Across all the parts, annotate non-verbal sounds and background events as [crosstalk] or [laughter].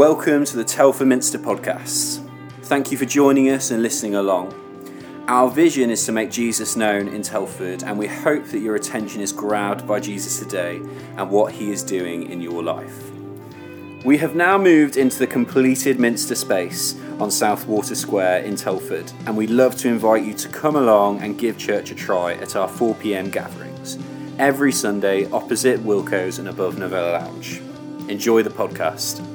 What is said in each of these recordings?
Welcome to the Telford Minster podcast. Thank you for joining us and listening along. Our vision is to make Jesus known in Telford, and we hope that your attention is grabbed by Jesus today and what he is doing in your life. We have now moved into the completed Minster space on Southwater Square in Telford, and we'd love to invite you to come along and give church a try at our 4 pm gatherings every Sunday opposite Wilko's and above Novella Lounge. Enjoy the podcast.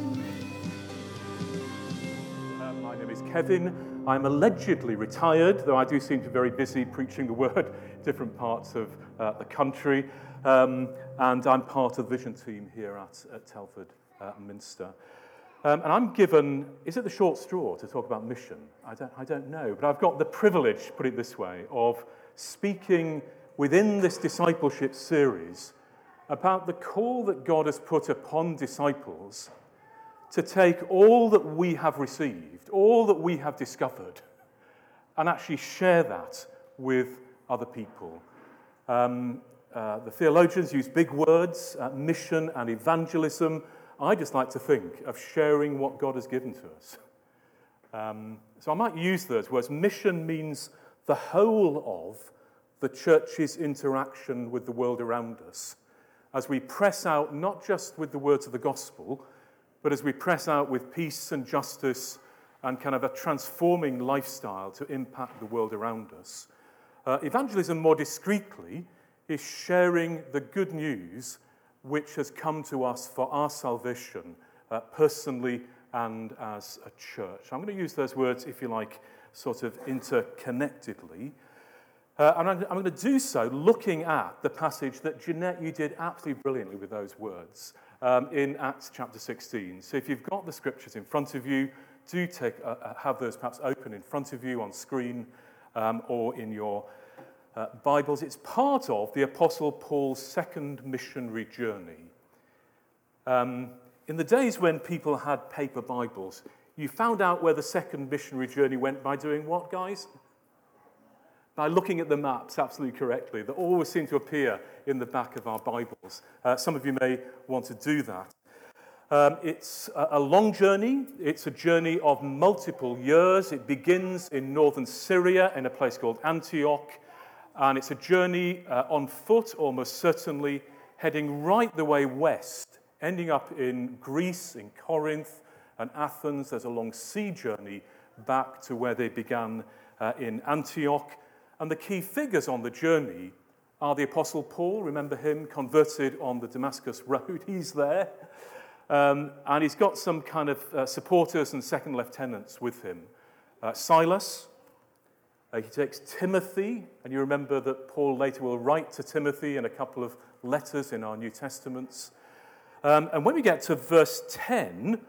Kevin. I'm allegedly retired, though I do seem to be very busy preaching the word different parts of uh, the country. Um, and I'm part of the vision team here at, at Telford uh, Minster. Um, and I'm given, is it the short straw to talk about mission? I don't, I don't know. But I've got the privilege, put it this way, of speaking within this discipleship series about the call that God has put upon disciples to take all that we have received, all that we have discovered, and actually share that with other people. Um, uh, the theologians use big words, uh, mission and evangelism. I just like to think of sharing what God has given to us. Um, so I might use those words. Mission means the whole of the church's interaction with the world around us as we press out not just with the words of the gospel, but as we press out with peace and justice and kind of a transforming lifestyle to impact the world around us, uh, evangelism, more discreetly, is sharing the good news which has come to us for our salvation, uh, personally and as a church. I'm going to use those words, if you like, sort of interconnectedly. Uh, and I'm, I'm going to do so looking at the passage that Jeanette, you did absolutely brilliantly with those words um, in Acts chapter 16. So if you've got the scriptures in front of you, do take, uh, uh, have those perhaps open in front of you on screen um, or in your uh, Bibles. It's part of the Apostle Paul's second missionary journey. Um, in the days when people had paper Bibles, you found out where the second missionary journey went by doing what, guys? By looking at the maps absolutely correctly that always seem to appear in the back of our Bibles. Uh, some of you may want to do that. Um, it's a, a long journey. It's a journey of multiple years. It begins in northern Syria in a place called Antioch. And it's a journey uh, on foot, almost certainly, heading right the way west, ending up in Greece, in Corinth and Athens. There's a long sea journey back to where they began uh, in Antioch. And the key figures on the journey are the Apostle Paul, remember him, converted on the Damascus Road. [laughs] He's there. Um, and he's got some kind of uh, supporters and second lieutenants with him. Uh, Silas, uh, he takes Timothy, and you remember that Paul later will write to Timothy in a couple of letters in our New Testaments. Um, and when we get to verse 10,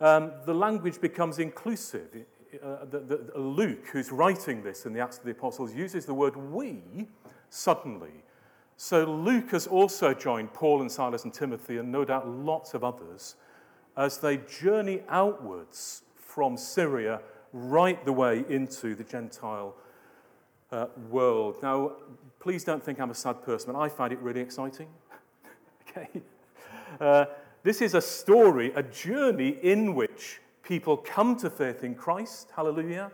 um, the language becomes inclusive uh, the, the, Luke, who's writing this in the Acts of the Apostles, uses the word we suddenly. So Luke has also joined Paul and Silas and Timothy, and no doubt lots of others, as they journey outwards from Syria right the way into the Gentile uh, world. Now, please don't think I'm a sad person, but I find it really exciting. [laughs] okay? Uh, this is a story, a journey in which people come to faith in Christ, hallelujah,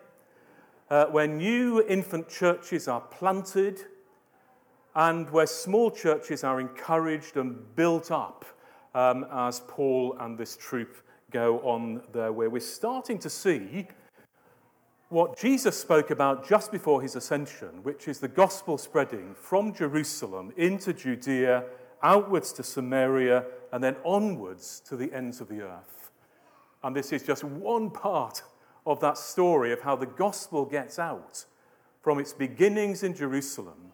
uh, where new infant churches are planted, and where small churches are encouraged and built up um, as Paul and this troop go on their way. We're starting to see what Jesus spoke about just before his ascension, which is the gospel spreading from Jerusalem into Judea, outwards to Samaria, and then onwards to the ends of the earth. And this is just one part of that story of how the gospel gets out from its beginnings in Jerusalem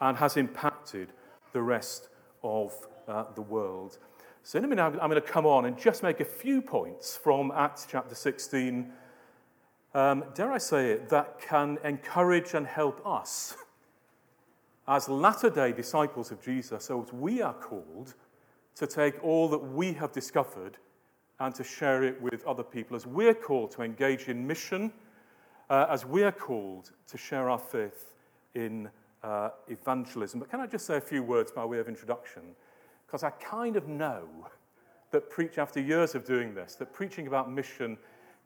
and has impacted the rest of uh, the world. So, in a minute, I'm going to come on and just make a few points from Acts chapter 16. Um, dare I say it, that can encourage and help us as latter day disciples of Jesus, so we are called to take all that we have discovered and to share it with other people as we're called to engage in mission, uh, as we're called to share our faith in uh, evangelism. But can I just say a few words by way of introduction? Because I kind of know that preach after years of doing this, that preaching about mission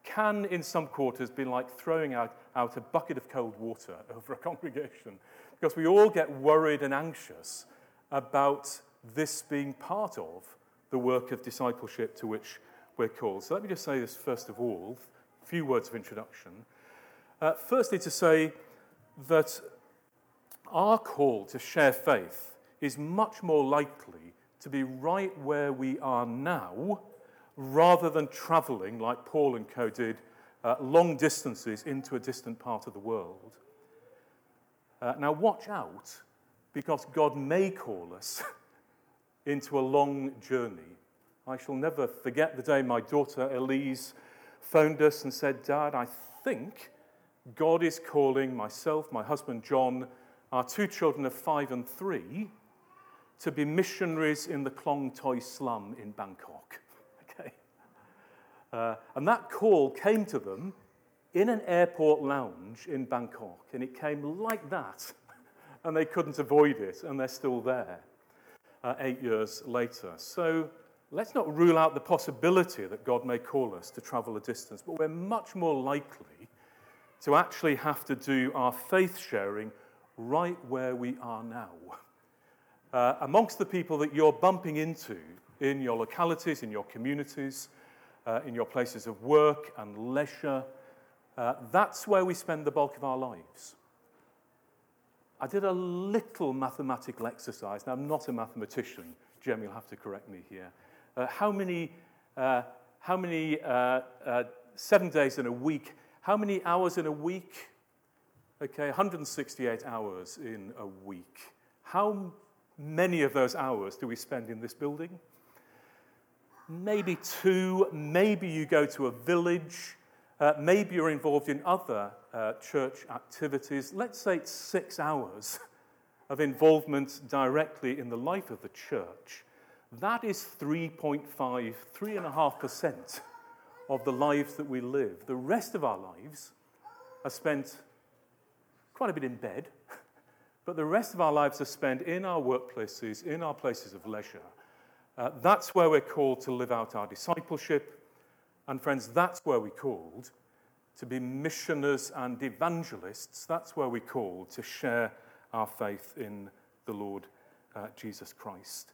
can, in some quarters, be like throwing out, out a bucket of cold water [laughs] over a congregation because we all get worried and anxious about this being part of the work of discipleship to which we're called. So let me just say this first of all, a few words of introduction. Uh, firstly, to say that our call to share faith is much more likely to be right where we are now rather than traveling like Paul and co did uh, long distances into a distant part of the world. Uh, now, watch out because God may call us [laughs] into a long journey. I shall never forget the day my daughter Elise phoned us and said, Dad, I think God is calling myself, my husband John, our two children of five and three, to be missionaries in the Klong Toi slum in Bangkok. [laughs] okay? Uh, and that call came to them in an airport lounge in Bangkok, and it came like that, [laughs] and they couldn't avoid it, and they're still there uh, eight years later. So let's not rule out the possibility that God may call us to travel a distance, but we're much more likely to actually have to do our faith sharing right where we are now. Uh, amongst the people that you're bumping into in your localities, in your communities, uh, in your places of work and leisure, uh, that's where we spend the bulk of our lives. I did a little mathematical exercise. Now, I'm not a mathematician. Jem, you'll have to correct me here. Uh, how many, uh, how many uh, uh, seven days in a week, how many hours in a week? Okay, 168 hours in a week. How many of those hours do we spend in this building? Maybe two, maybe you go to a village, uh, maybe you're involved in other uh, church activities. Let's say it's six hours of involvement directly in the life of the church. That is 3.5, 3.5% of the lives that we live. The rest of our lives are spent quite a bit in bed, [laughs] but the rest of our lives are spent in our workplaces, in our places of leisure. Uh, that's where we're called to live out our discipleship. And, friends, that's where we're called to be missioners and evangelists. That's where we're called to share our faith in the Lord uh, Jesus Christ.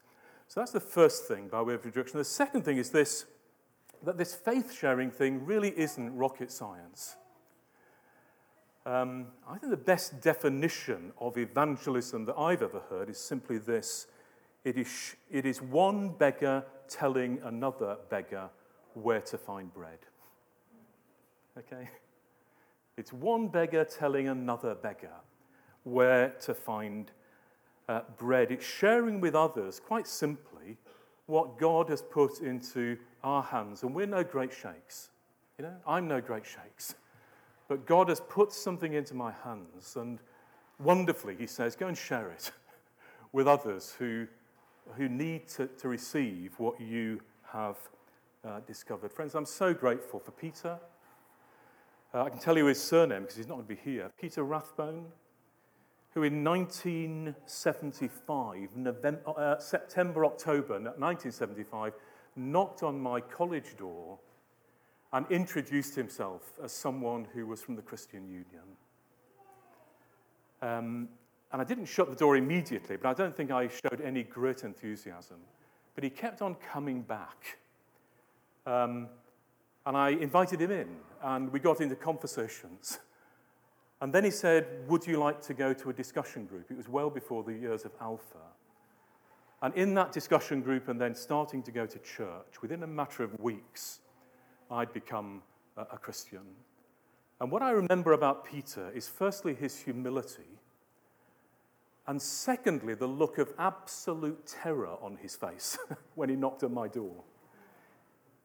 So that's the first thing by way of introduction. The second thing is this that this faith sharing thing really isn't rocket science. Um, I think the best definition of evangelism that I've ever heard is simply this it is, it is one beggar telling another beggar where to find bread. Okay? It's one beggar telling another beggar where to find uh, bread. It's sharing with others, quite simply, what God has put into our hands. And we're no great shakes. You know, I'm no great shakes. But God has put something into my hands, and wonderfully, He says, go and share it [laughs] with others who, who need to, to receive what you have uh, discovered. Friends, I'm so grateful for Peter. Uh, I can tell you his surname because he's not going to be here. Peter Rathbone, who in 1975, November, uh, September, October 1975, knocked on my college door and introduced himself as someone who was from the Christian Union. Um, and I didn't shut the door immediately, but I don't think I showed any great enthusiasm. But he kept on coming back. Um, and I invited him in, and we got into conversations. [laughs] And then he said, Would you like to go to a discussion group? It was well before the years of Alpha. And in that discussion group, and then starting to go to church, within a matter of weeks, I'd become a, Christian. And what I remember about Peter is firstly his humility, and secondly, the look of absolute terror on his face [laughs] when he knocked at my door.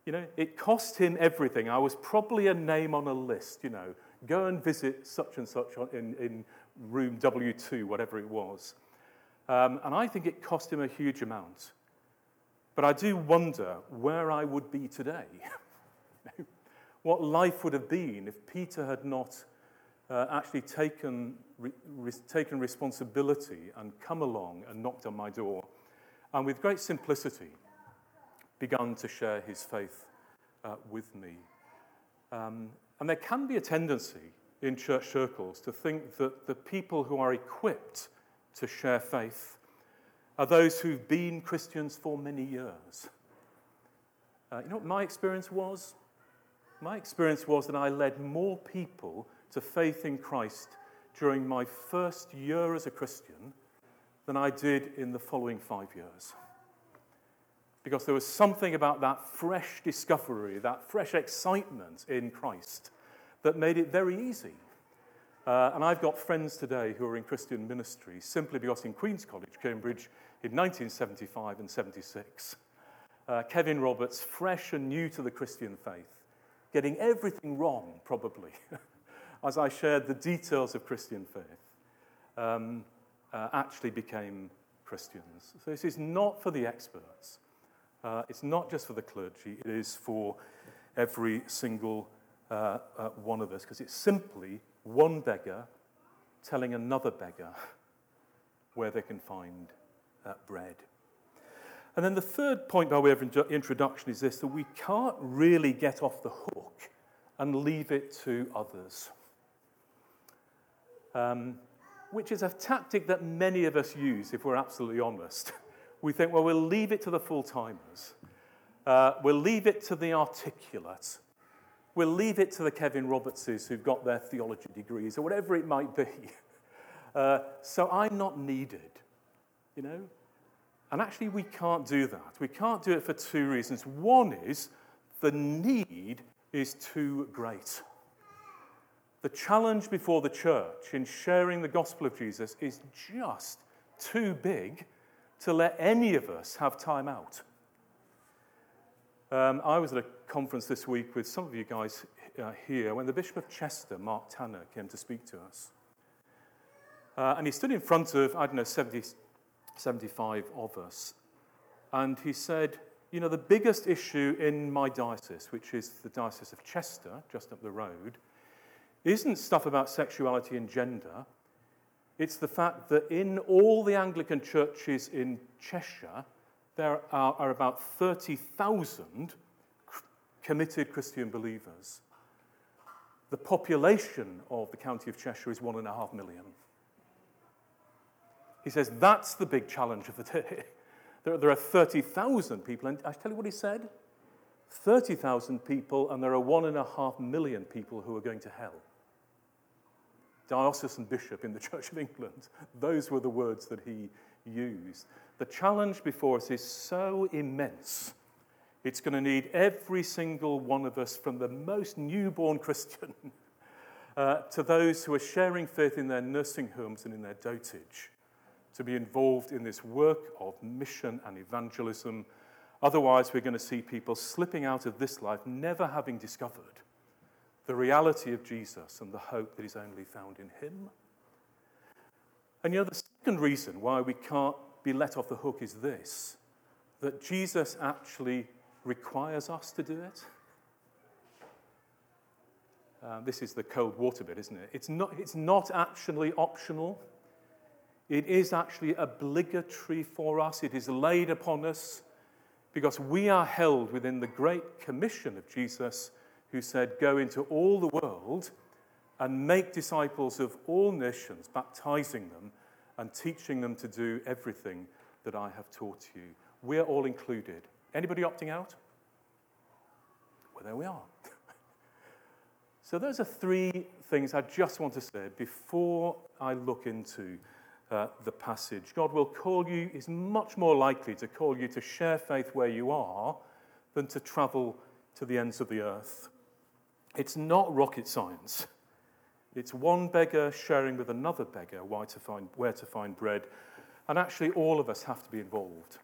You know, it cost him everything. I was probably a name on a list, you know, go and visit such and such in, in room W2, whatever it was. Um, and I think it cost him a huge amount. But I do wonder where I would be today. [laughs] what life would have been if Peter had not uh, actually taken, re- re- taken responsibility and come along and knocked on my door. And with great simplicity, begun to share his faith uh, with me. Um, and there can be a tendency in church circles to think that the people who are equipped to share faith are those who've been Christians for many years. Uh, you know what my experience was? My experience was that I led more people to faith in Christ during my first year as a Christian than I did in the following five years. Because there was something about that fresh discovery, that fresh excitement in Christ, that made it very easy. Uh, and I've got friends today who are in Christian ministry simply because in Queen's College, Cambridge, in 1975 and 76, uh, Kevin Roberts, fresh and new to the Christian faith, getting everything wrong, probably, [laughs] as I shared the details of Christian faith, um, uh, actually became Christians. So this is not for the experts. Uh, it's not just for the clergy, it is for every single uh, uh, one of us, because it's simply one beggar telling another beggar where they can find uh, bread. And then the third point by way of introduction is this that we can't really get off the hook and leave it to others. Um, which is a tactic that many of us use, if we're absolutely honest. [laughs] We think, well, we'll leave it to the full timers. Uh, we'll leave it to the articulate. We'll leave it to the Kevin Robertses who've got their theology degrees or whatever it might be. [laughs] Uh, so I'm not needed, you know? And actually, we can't do that. We can't do it for two reasons. One is the need is too great. The challenge before the church in sharing the gospel of Jesus is just too big to let any of us have time out. Um, I was at a conference this week with some of you guys uh, here when the Bishop of Chester, Mark Tanner, came to speak to us. Uh, and he stood in front of, I don't know, 70, 75 of us. And he said, You know, the biggest issue in my diocese, which is the Diocese of Chester, just up the road, isn't stuff about sexuality and gender. It's the fact that in all the Anglican churches in Cheshire, there are, are about 30,000 committed Christian believers. The population of the county of Cheshire is one and a half million. He says that's the big challenge of the day. [laughs] There, there are 30,000 people, and I tell you what he said 30,000 people, and there are one and a half million people who are going to hell. Diocesan bishop in the [laughs] Church of England. Those were the words that he used. The challenge before us is so immense. It's going to need every single one of us, from the most newborn [laughs] Christian uh, to those who are sharing faith in their nursing homes and in their dotage, to be involved in this work of mission and evangelism. Otherwise, we're going to see people slipping out of this life, never having discovered the reality of Jesus and the hope that is only found in Him. And you know, the second reason why we can't be let off the hook is this that Jesus actually requires us to do it. Uh, this is the cold water bit, isn't it? It's not, it's not actually optional. It is actually obligatory for us. It is laid upon us because we are held within the great commission of Jesus who said, Go into all the world and make disciples of all nations, baptizing them and teaching them to do everything that I have taught you. We're all included. Anybody opting out? Well, there we are. [laughs] so, those are three things I just want to say before I look into uh, the passage. God will call you, is much more likely to call you to share faith where you are than to travel to the ends of the earth. It's not rocket science. It's one beggar sharing with another beggar where to find, where to find bread. And actually, all of us have to be involved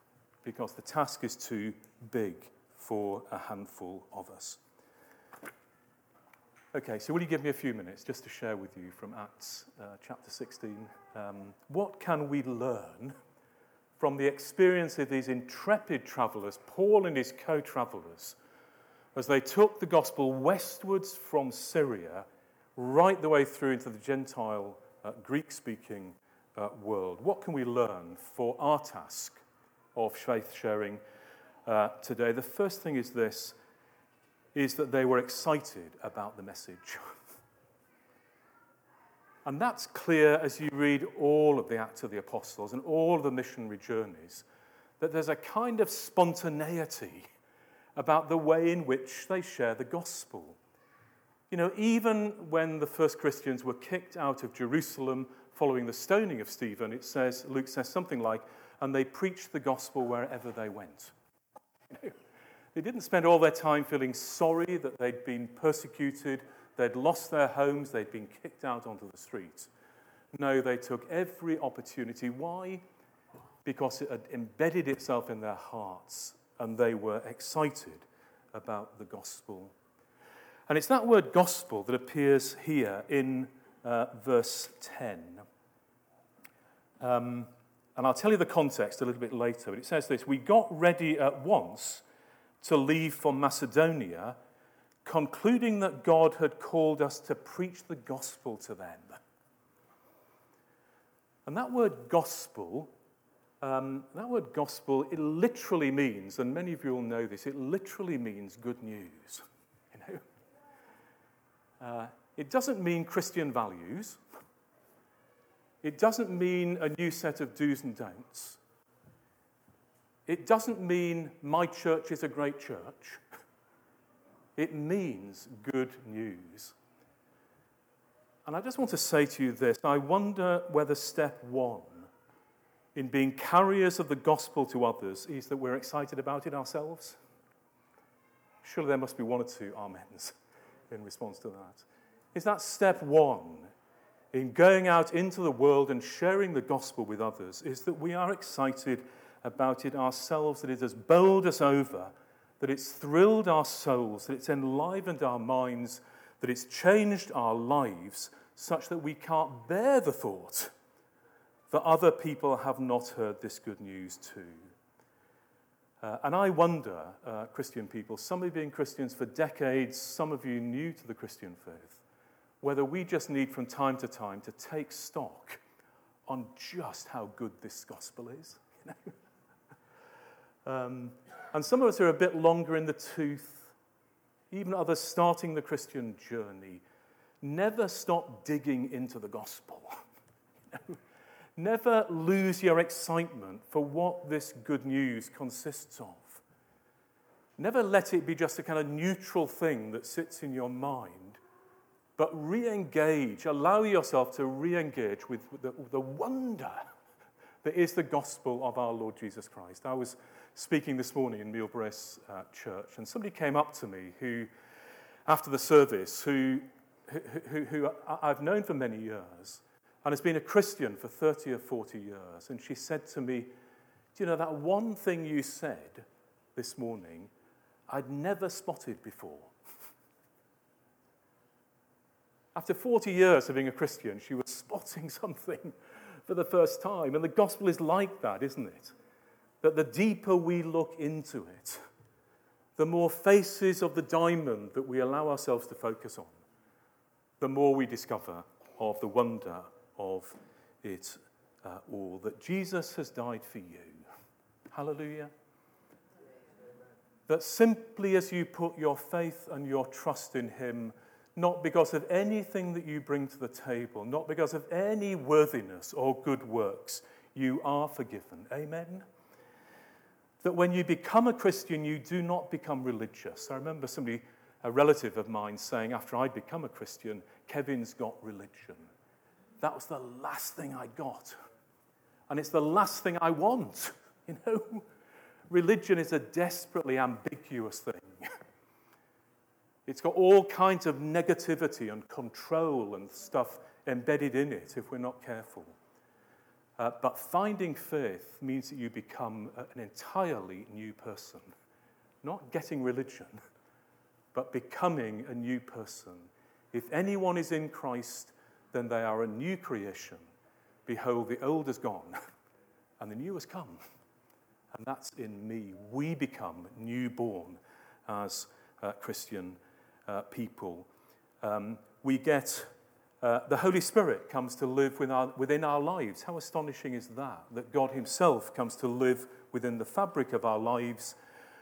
because the task is too big for a handful of us. Okay, so will you give me a few minutes just to share with you from Acts uh, chapter 16? Um, what can we learn from the experience of these intrepid travelers, Paul and his co travelers, as they took the gospel westwards from Syria right the way through into the Gentile, uh, Greek speaking uh, world. What can we learn for our task of faith sharing uh, today. The first thing is this is that they were excited about the message. [laughs] and that's clear as you read all of the Acts of the Apostles and all of the missionary journeys, that there's a kind of spontaneity about the way in which they share the gospel. You know, even when the first Christians were kicked out of Jerusalem following the stoning of Stephen, it says, Luke says something like, and they preached the gospel wherever they went. [laughs] They didn't spend all their time feeling sorry that they'd been persecuted, they'd lost their homes, they'd been kicked out onto the streets. No, they took every opportunity. Why? Because it had embedded itself in their hearts and they were excited about the gospel. And it's that word gospel that appears here in uh, verse 10. Um, and I'll tell you the context a little bit later, but it says this We got ready at once to leave for Macedonia, concluding that God had called us to preach the gospel to them. And that word gospel, um, that word gospel, it literally means, and many of you will know this, it literally means good news. You know? Uh, it doesn't mean Christian values. It doesn't mean a new set of do's and don'ts. It doesn't mean my church is a great church. It means good news. And I just want to say to you this I wonder whether step one in being carriers of the gospel to others is that we're excited about it ourselves. Surely there must be one or two amens in response to that. Is that step one in going out into the world and sharing the gospel with others? Is that we are excited about it ourselves, that it has bowled us over, that it's thrilled our souls, that it's enlivened our minds, that it's changed our lives such that we can't bear the thought that other people have not heard this good news too. Uh, and I wonder, uh, Christian people, some of you being Christians for decades, some of you new to the Christian faith, whether we just need from time to time to take stock on just how good this gospel is. [laughs] You know? Um, and some of us are a bit longer in the tooth, even others starting the Christian journey. Never stop digging into the gospel. [laughs] Never lose your excitement for what this good news consists of. Never let it be just a kind of neutral thing that sits in your mind, but re engage, allow yourself to re engage with the, the wonder that is the gospel of our Lord Jesus Christ. I was speaking this morning in Neil uh, Church, and somebody came up to me who, after the service, who, who, who I've known for many years and has been a Christian for 30 or 40 years. And she said to me, Do you know that one thing you said this morning I'd never spotted before? [laughs] After 40 years of being a Christian, she was spotting [laughs] something for the first time. And the gospel is like that, isn't it? that the deeper we look into it, the more faces of the diamond that we allow ourselves to focus on, the more we discover of the wonder of it uh, all. That Jesus has died for you. Hallelujah. That simply as you put your faith and your trust in Him, not because of anything that you bring to the table, not because of any worthiness or good works, you are forgiven. Amen that when you become a Christian, you do not become religious. I remember somebody, a relative of mine, saying after I'd become a Christian, Kevin's got religion. That was the last thing I got. And it's the last thing I want. [laughs] You know, religion is a desperately ambiguous thing. [laughs] It's got all kinds of negativity and control and stuff embedded in it if we're not careful. Uh, but finding faith means that you become an entirely new person. Not getting religion, [laughs] but becoming a new person. If anyone is in Christ, then they are a new creation. Behold, the old is gone, [laughs] and the new has come. And that's in me. We become newborn as uh, Christian uh, people. Um, we get uh, the Holy Spirit comes to live within our, within our lives. How astonishing is that? That God Himself comes to live within the fabric of our lives.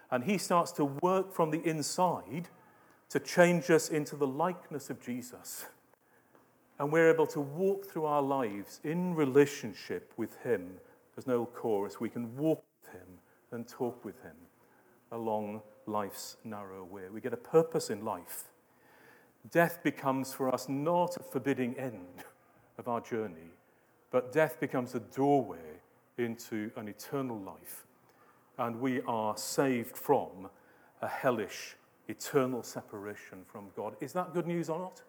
And He starts to work from the inside to change us into the likeness of Jesus. And we're able to walk through our lives in relationship with Him. As Noel chorus, we can walk with Him and talk with Him along life's narrow way. We get a purpose in life. Death becomes for us not a forbidding end of our journey, but death becomes a doorway into an eternal life. And we are saved from a hellish, eternal separation from God. Is that good news or not?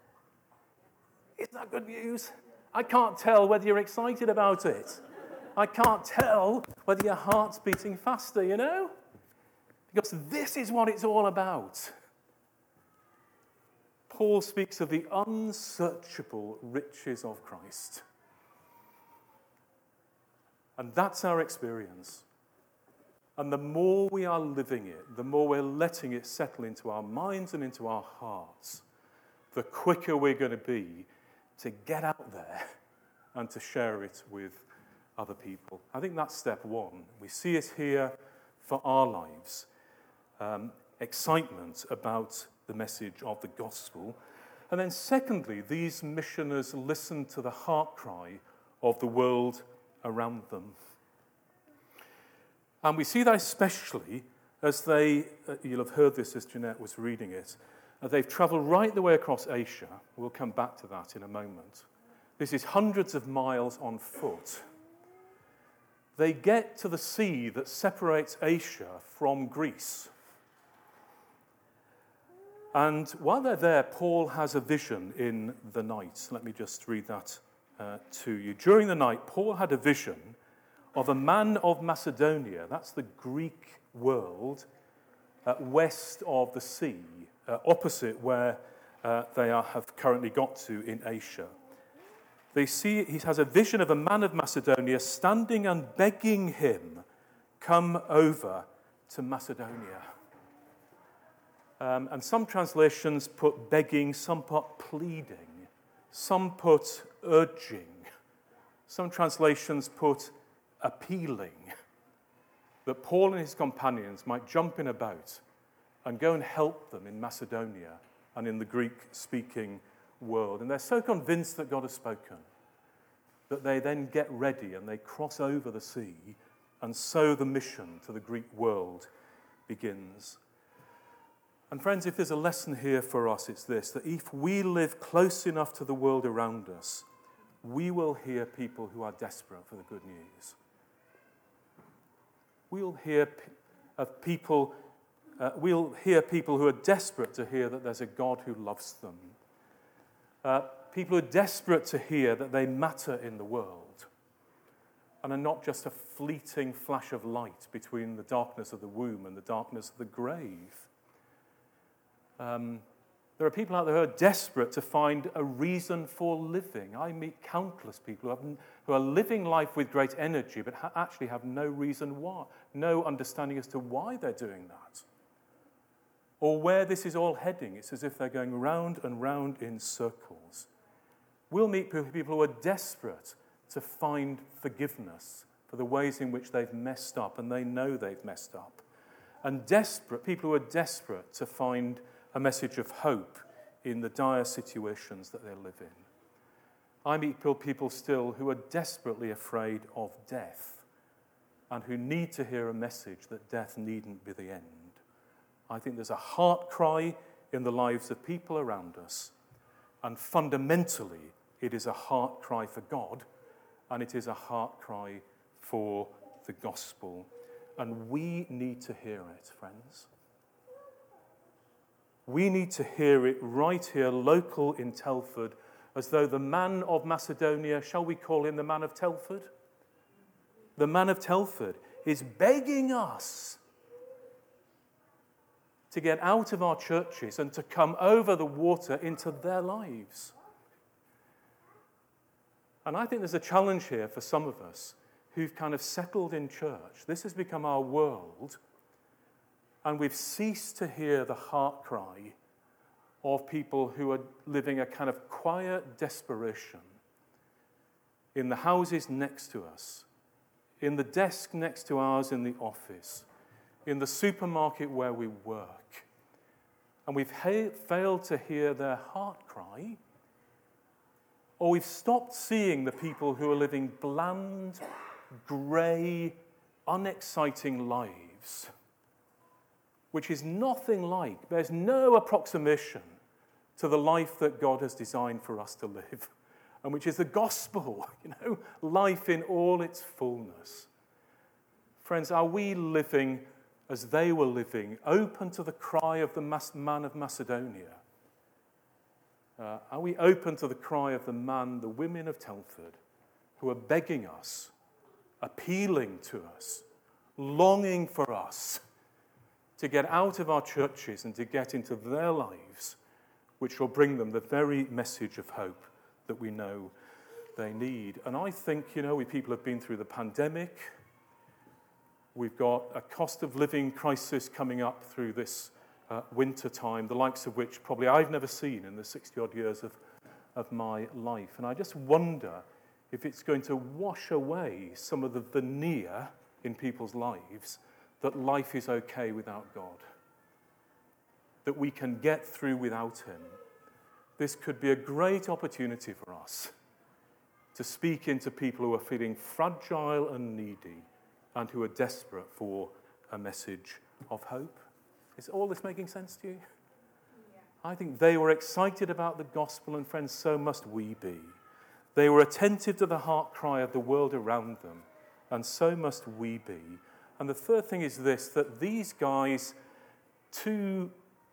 Is that good news? I can't tell whether you're excited about it. I can't tell whether your heart's beating faster, you know? Because this is what it's all about. Paul speaks of the unsearchable riches of Christ. And that's our experience. And the more we are living it, the more we're letting it settle into our minds and into our hearts, the quicker we're going to be to get out there [laughs] and to share it with other people. I think that's step one. We see it here for our lives um, excitement about the message of the gospel. And then, secondly, these missioners listen to the heart cry of the world around them. And we see that especially as they, uh, you'll have heard this as Jeanette was reading it, they've traveled right the way across Asia. We'll come back to that in a moment. This is hundreds of miles on foot. They get to the sea that separates Asia from Greece. And while they're there, Paul has a vision in the night. Let me just read that uh, to you. During the night, Paul had a vision of a man of Macedonia, that's the Greek world, uh, west of the sea, uh, opposite where uh, they are, have currently got to in Asia. They see, he has a vision of a man of Macedonia standing and begging him, Come over to Macedonia. Um, and some translations put begging, some put pleading, some put urging, some translations put appealing that Paul and his companions might jump in about and go and help them in Macedonia and in the Greek speaking world. And they're so convinced that God has spoken that they then get ready and they cross over the sea, and so the mission to the Greek world begins. And, friends, if there's a lesson here for us, it's this that if we live close enough to the world around us, we will hear people who are desperate for the good news. We'll hear of people, uh, we'll hear people who are desperate to hear that there's a God who loves them. Uh, people who are desperate to hear that they matter in the world and are not just a fleeting flash of light between the darkness of the womb and the darkness of the grave. Um, there are people out there who are desperate to find a reason for living. I meet countless people who, who are living life with great energy, but ha- actually have no reason why, no understanding as to why they're doing that. Or where this is all heading. It's as if they're going round and round in circles. We'll meet people who are desperate to find forgiveness for the ways in which they've messed up, and they know they've messed up. And desperate, people who are desperate to find a message of hope in the dire situations that they live in. I meet people still who are desperately afraid of death and who need to hear a message that death needn't be the end. I think there's a heart cry in the lives of people around us, and fundamentally, it is a heart cry for God, and it is a heart cry for the gospel. And we need to hear it, friends. We need to hear it right here, local in Telford, as though the man of Macedonia, shall we call him the man of Telford? The man of Telford is begging us to get out of our churches and to come over the water into their lives. And I think there's a challenge here for some of us who've kind of settled in church. This has become our world and we've ceased to hear the heart cry of people who are living a kind of quiet desperation in the houses next to us, in the desk next to ours in the office, in the supermarket where we work, and we've ha- failed to hear their heart cry, or we've stopped seeing the people who are living bland, grey, unexciting lives, which is nothing like, there's no approximation to the life that God has designed for us to live, and which is the gospel, [laughs] you know, life in all its fullness. Friends, are we living as they were living, open to the cry of the man of Macedonia? Uh, are we open to the cry of the man, the women of Telford, who are begging us, appealing to us, longing for us to get out of our churches and to get into their lives, which will bring them the very message of hope that we know they need? And I think, you know, we people have been through the pandemic. We've got a cost of living crisis coming up through this uh, winter time, the likes of which probably I've never seen in the 60 odd years of, of my life. And I just wonder if it's going to wash away some of the veneer in people's lives that life is okay without God, that we can get through without Him. This could be a great opportunity for us to speak into people who are feeling fragile and needy and who are desperate for a message of hope. Is all this making sense to you? Yeah. I think they were excited about the gospel, and friends, so must we be. They were attentive to the heart cry of the world around them, and so must we be. And the third thing is this that these guys, two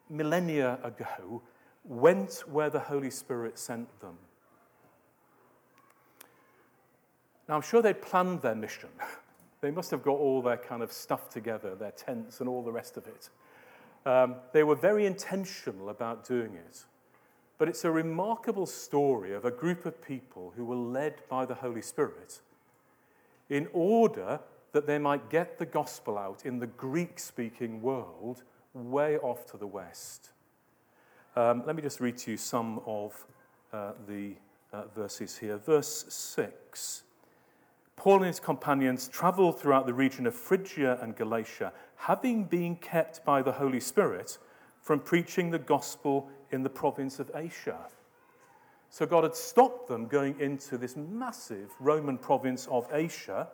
millennia ago, went where the Holy Spirit sent them. Now, I'm sure they'd planned their mission. [laughs] They must have got all their kind of stuff together, their tents and all the rest of it. Um, they were very intentional about doing it. But it's a remarkable story of a group of people who were led by the Holy Spirit in order that they might get the gospel out in the Greek speaking world way off to the west. Um, let me just read to you some of uh, the uh, verses here. Verse 6 Paul and his companions traveled throughout the region of Phrygia and Galatia, having been kept by the Holy Spirit from preaching the gospel in the province of Asia. So God had stopped them going into this massive Roman province of Asia.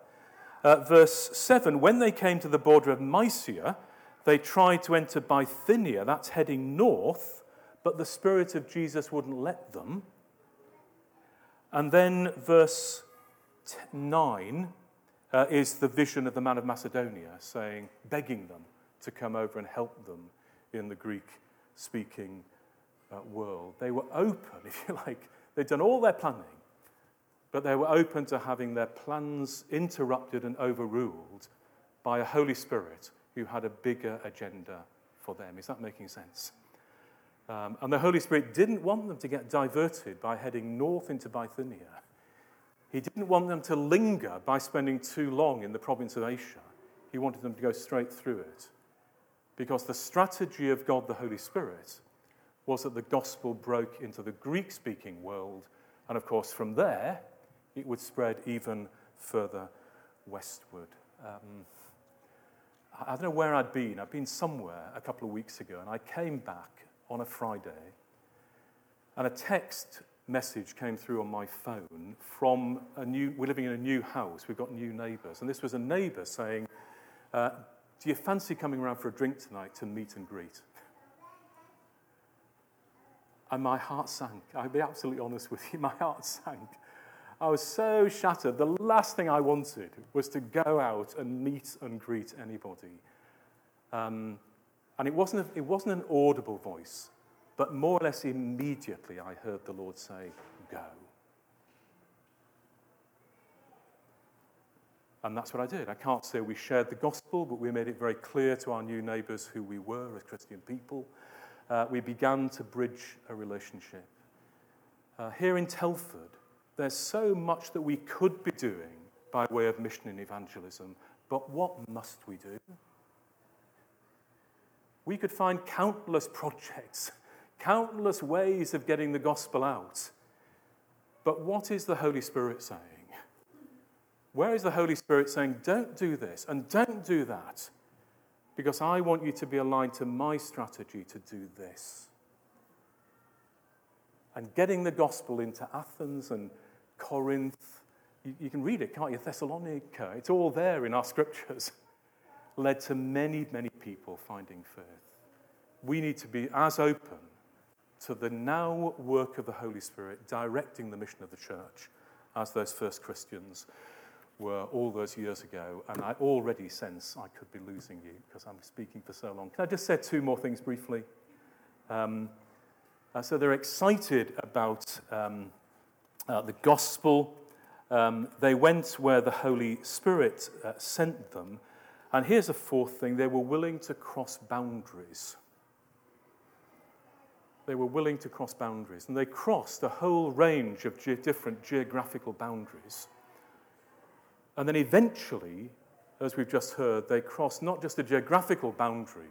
Uh, verse 7 When they came to the border of Mysia, they tried to enter Bithynia, that's heading north, but the Spirit of Jesus wouldn't let them. And then verse 9 uh, is the vision of the man of Macedonia saying, begging them to come over and help them in the Greek speaking uh, world. They were open, [laughs] if you like. They'd done all their planning, but they were open to having their plans interrupted and overruled by a Holy Spirit who had a bigger agenda for them. Is that making sense? Um, and the Holy Spirit didn't want them to get diverted by heading north into Bithynia. He didn't want them to linger by spending too long in the province of Asia. He wanted them to go straight through it. Because the strategy of God the Holy Spirit was that the gospel broke into the Greek speaking world, and of course, from there, it would spread even further westward. Um, I don't know where I'd been. I'd been somewhere a couple of weeks ago, and I came back on a Friday, and a text message came through on my phone from a new, we're living in a new house, we've got new neighbours. And this was a neighbour saying, uh, Do you fancy coming around for a drink tonight to meet and greet? And my heart sank. I'll be absolutely honest with you, [laughs] my heart sank. I was so shattered. The last thing I wanted was to go out and meet and greet anybody. Um, and it wasn't, a, it wasn't an audible voice. But more or less immediately, I heard the Lord say, Go. And that's what I did. I can't say we shared the gospel, but we made it very clear to our new neighbours who we were as Christian people. Uh, we began to bridge a relationship. Uh, here in Telford, there's so much that we could be doing by way of mission and evangelism, but what must we do? We could find countless [laughs] projects countless ways of getting the gospel out. But what is the Holy Spirit saying? Where is the Holy Spirit saying, don't do this and don't do that? because I want you to be aligned to my strategy to do this. And getting the gospel into Athens and Corinth, you, you can read it, can't you? Thessalonica, it's all there in our scriptures, [laughs] led to many, many people finding faith. We need to be as open to the now work of the Holy Spirit directing the mission of the church as those first Christians were all those years ago. And I already sense I could be losing you because I'm speaking for so long. Can I just say two more things briefly? Um, uh, so they're excited about um, uh, the gospel. Um, they went where the Holy Spirit uh, sent them. And here's a fourth thing they were willing to cross boundaries. They were willing to cross boundaries. And they crossed a whole range of ge- different geographical boundaries. And then eventually, as we've just heard, they crossed not just a geographical boundary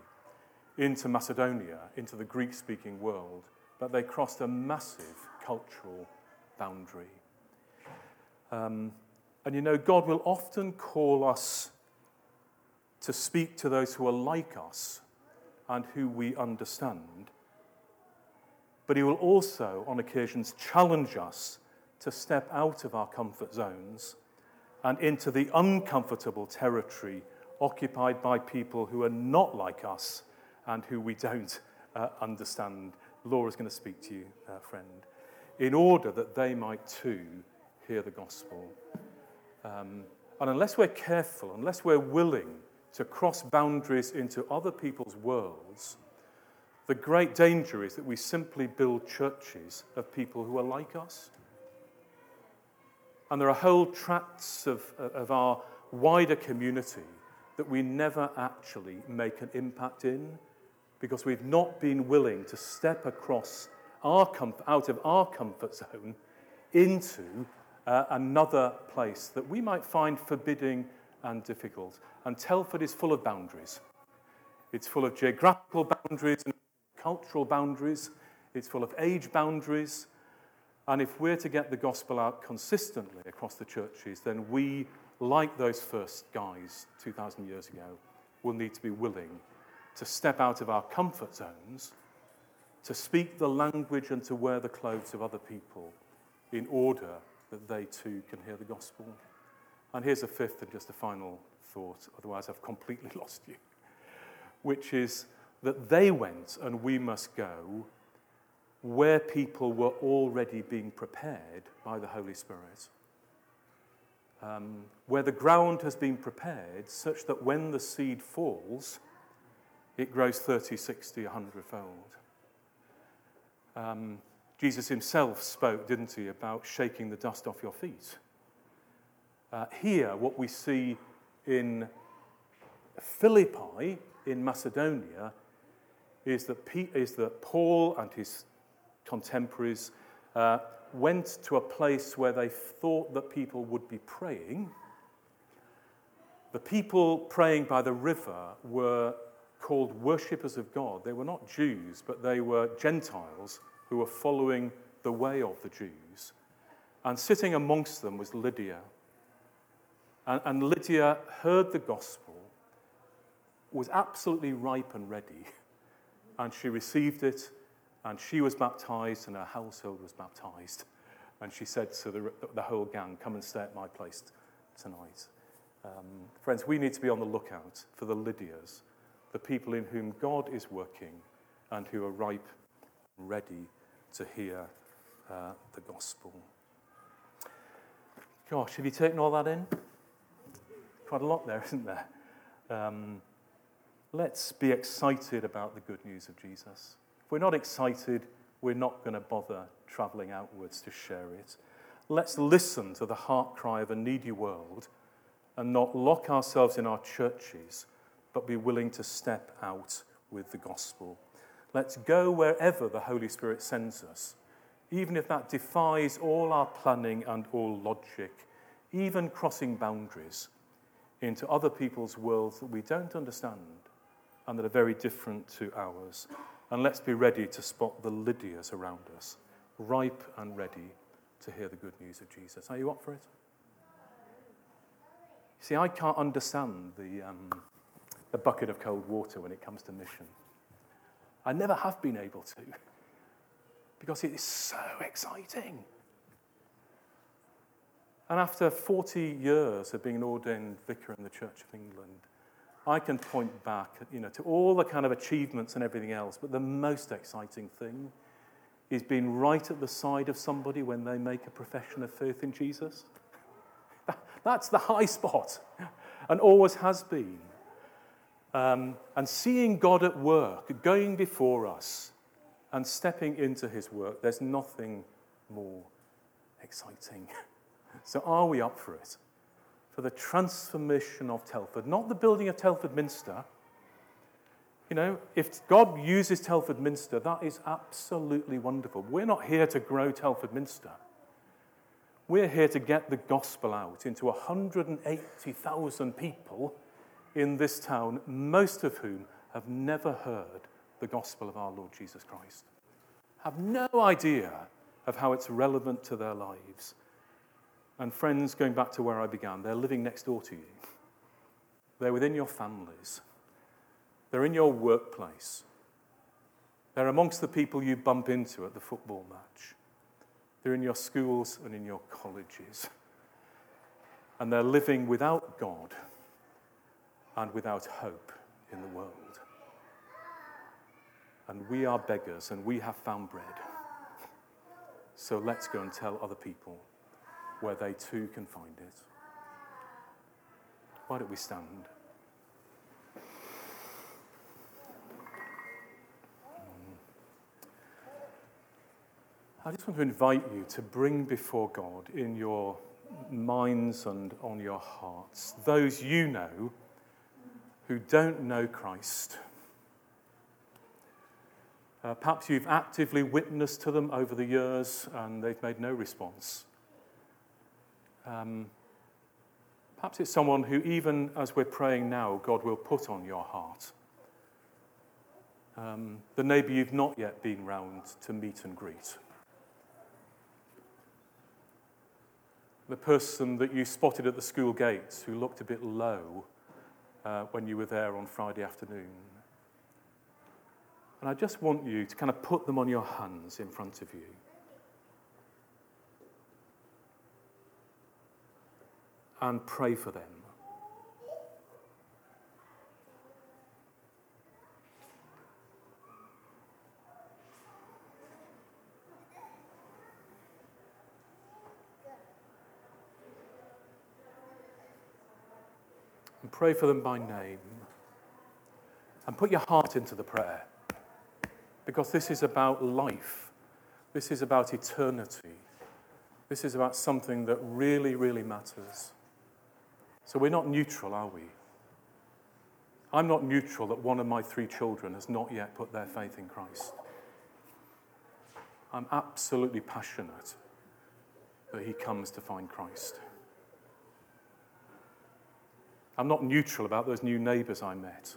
into Macedonia, into the Greek speaking world, but they crossed a massive cultural boundary. Um, and you know, God will often call us to speak to those who are like us and who we understand. But He will also, on occasions, challenge us to step out of our comfort zones and into the uncomfortable territory occupied by people who are not like us and who we don't uh, understand. Laura's going to speak to you, uh, friend, in order that they might too hear the gospel. Um, and unless we're careful, unless we're willing to cross boundaries into other people's worlds, the great danger is that we simply build churches of people who are like us. And there are whole tracts of, of our wider community that we never actually make an impact in because we've not been willing to step across our out of our comfort zone into uh, another place that we might find forbidding and difficult. And Telford is full of boundaries. It's full of geographical boundaries and cultural boundaries. It's full of age boundaries. And if we're to get the gospel out consistently across the churches, then we, like those first guys 2,000 years ago, will need to be willing to step out of our comfort zones, to speak the language and to wear the clothes of other people in order that they too can hear the gospel. And here's a fifth and just a final thought, otherwise, I've completely [laughs] lost you, which is that they went and we must go where people were already being prepared by the Holy Spirit. Um, where the ground has been prepared such that when the seed falls, it grows 30, 60, 100 fold. Um, Jesus himself spoke, didn't he, about shaking the dust off your feet. Uh, here, what we see in Philippi, in Macedonia, is that, is that Paul and his contemporaries uh, went to a place where they thought that people would be praying. The people praying by the river were called worshippers of God. They were not Jews, but they were Gentiles who were following the way of the Jews. And sitting amongst them was Lydia. And, and Lydia heard the gospel, was absolutely ripe and ready, and she received it, and she was baptized, and her household was baptized. And she said to the, the whole gang, Come and stay at my place tonight. Um, friends, we need to be on the lookout for the Lydias, the people in whom God is working and who are ripe and ready to hear uh, the gospel. Gosh, have you taken all that in? Quite a lot there, isn't there? Um, let's be excited about the good news of Jesus. If we're not excited, we're not going to bother traveling outwards to share it. Let's listen to the heart cry of a needy world and not lock ourselves in our churches, but be willing to step out with the gospel. Let's go wherever the Holy Spirit sends us, even if that defies all our planning and all logic, even crossing boundaries into other people's worlds that we don't understand and that are very different to ours. And let's be ready to spot the Lydias around us, ripe and ready to hear the good news of Jesus. Are you up for it? See, I can't understand the, um, a bucket of cold water when it comes to mission. I never have been able to because it is so exciting. And after 40 years of being an ordained vicar in the Church of England, I can point back you know, to all the kind of achievements and everything else, but the most exciting thing is being right at the side of somebody when they make a profession of faith in Jesus. That's the high spot, and always has been. Um, and seeing God at work, going before us, and stepping into his work, there's nothing more exciting. [laughs] So, are we up for it? For the transformation of Telford, not the building of Telford Minster. You know, if God uses Telford Minster, that is absolutely wonderful. We're not here to grow Telford Minster. We're here to get the gospel out into 180,000 people in this town, most of whom have never heard the gospel of our Lord Jesus Christ, have no idea of how it's relevant to their lives. And friends, going back to where I began, they're living next door to you. They're within your families. They're in your workplace. They're amongst the people you bump into at the football match. They're in your schools and in your colleges. And they're living without God and without hope in the world. And we are beggars and we have found bread. So let's go and tell other people where they too can find it. Why don't we stand? I just want to invite you to bring before God in your minds and on your hearts those you know who don't know Christ. Uh, perhaps you've actively witnessed to them over the years and they've made no response. Um, perhaps it's someone who, even as we're praying now, God will put on your heart. Um, the neighbour you've not yet been round to meet and greet. The person that you spotted at the school gates who looked a bit low uh, when you were there on Friday afternoon. And I just want you to kind of put them on your hands in front of you. And pray for them. And pray for them by name. And put your heart into the prayer. Because this is about life. This is about eternity. This is about something that really, really matters. So we're not neutral, are we? I'm not neutral that one of my three children has not yet put their faith in Christ. I'm absolutely passionate that he comes to find Christ. I'm not neutral about those new neighbours I met,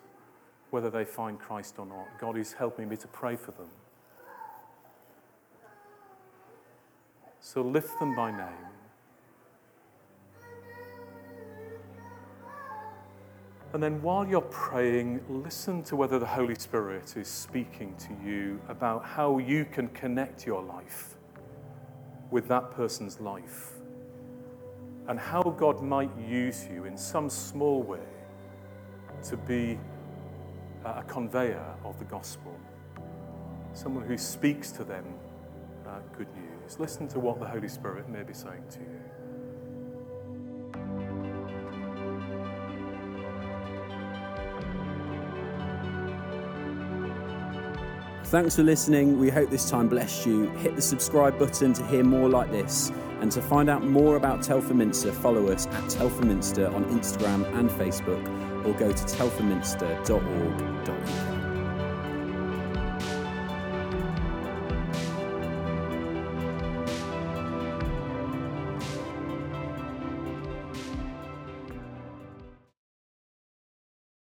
whether they find Christ or not. God is helping me to pray for them. So lift them by name. And then while you're praying, listen to whether the Holy Spirit is speaking to you about how you can connect your life with that person's life and how God might use you in some small way to be a conveyor of the gospel, someone who speaks to them uh, good news. Listen to what the Holy Spirit may be saying to you. Thanks for listening. We hope this time blessed you. Hit the subscribe button to hear more like this. And to find out more about Telford Minster, follow us at Telford Minster on Instagram and Facebook or go to telfordminster.org.uk.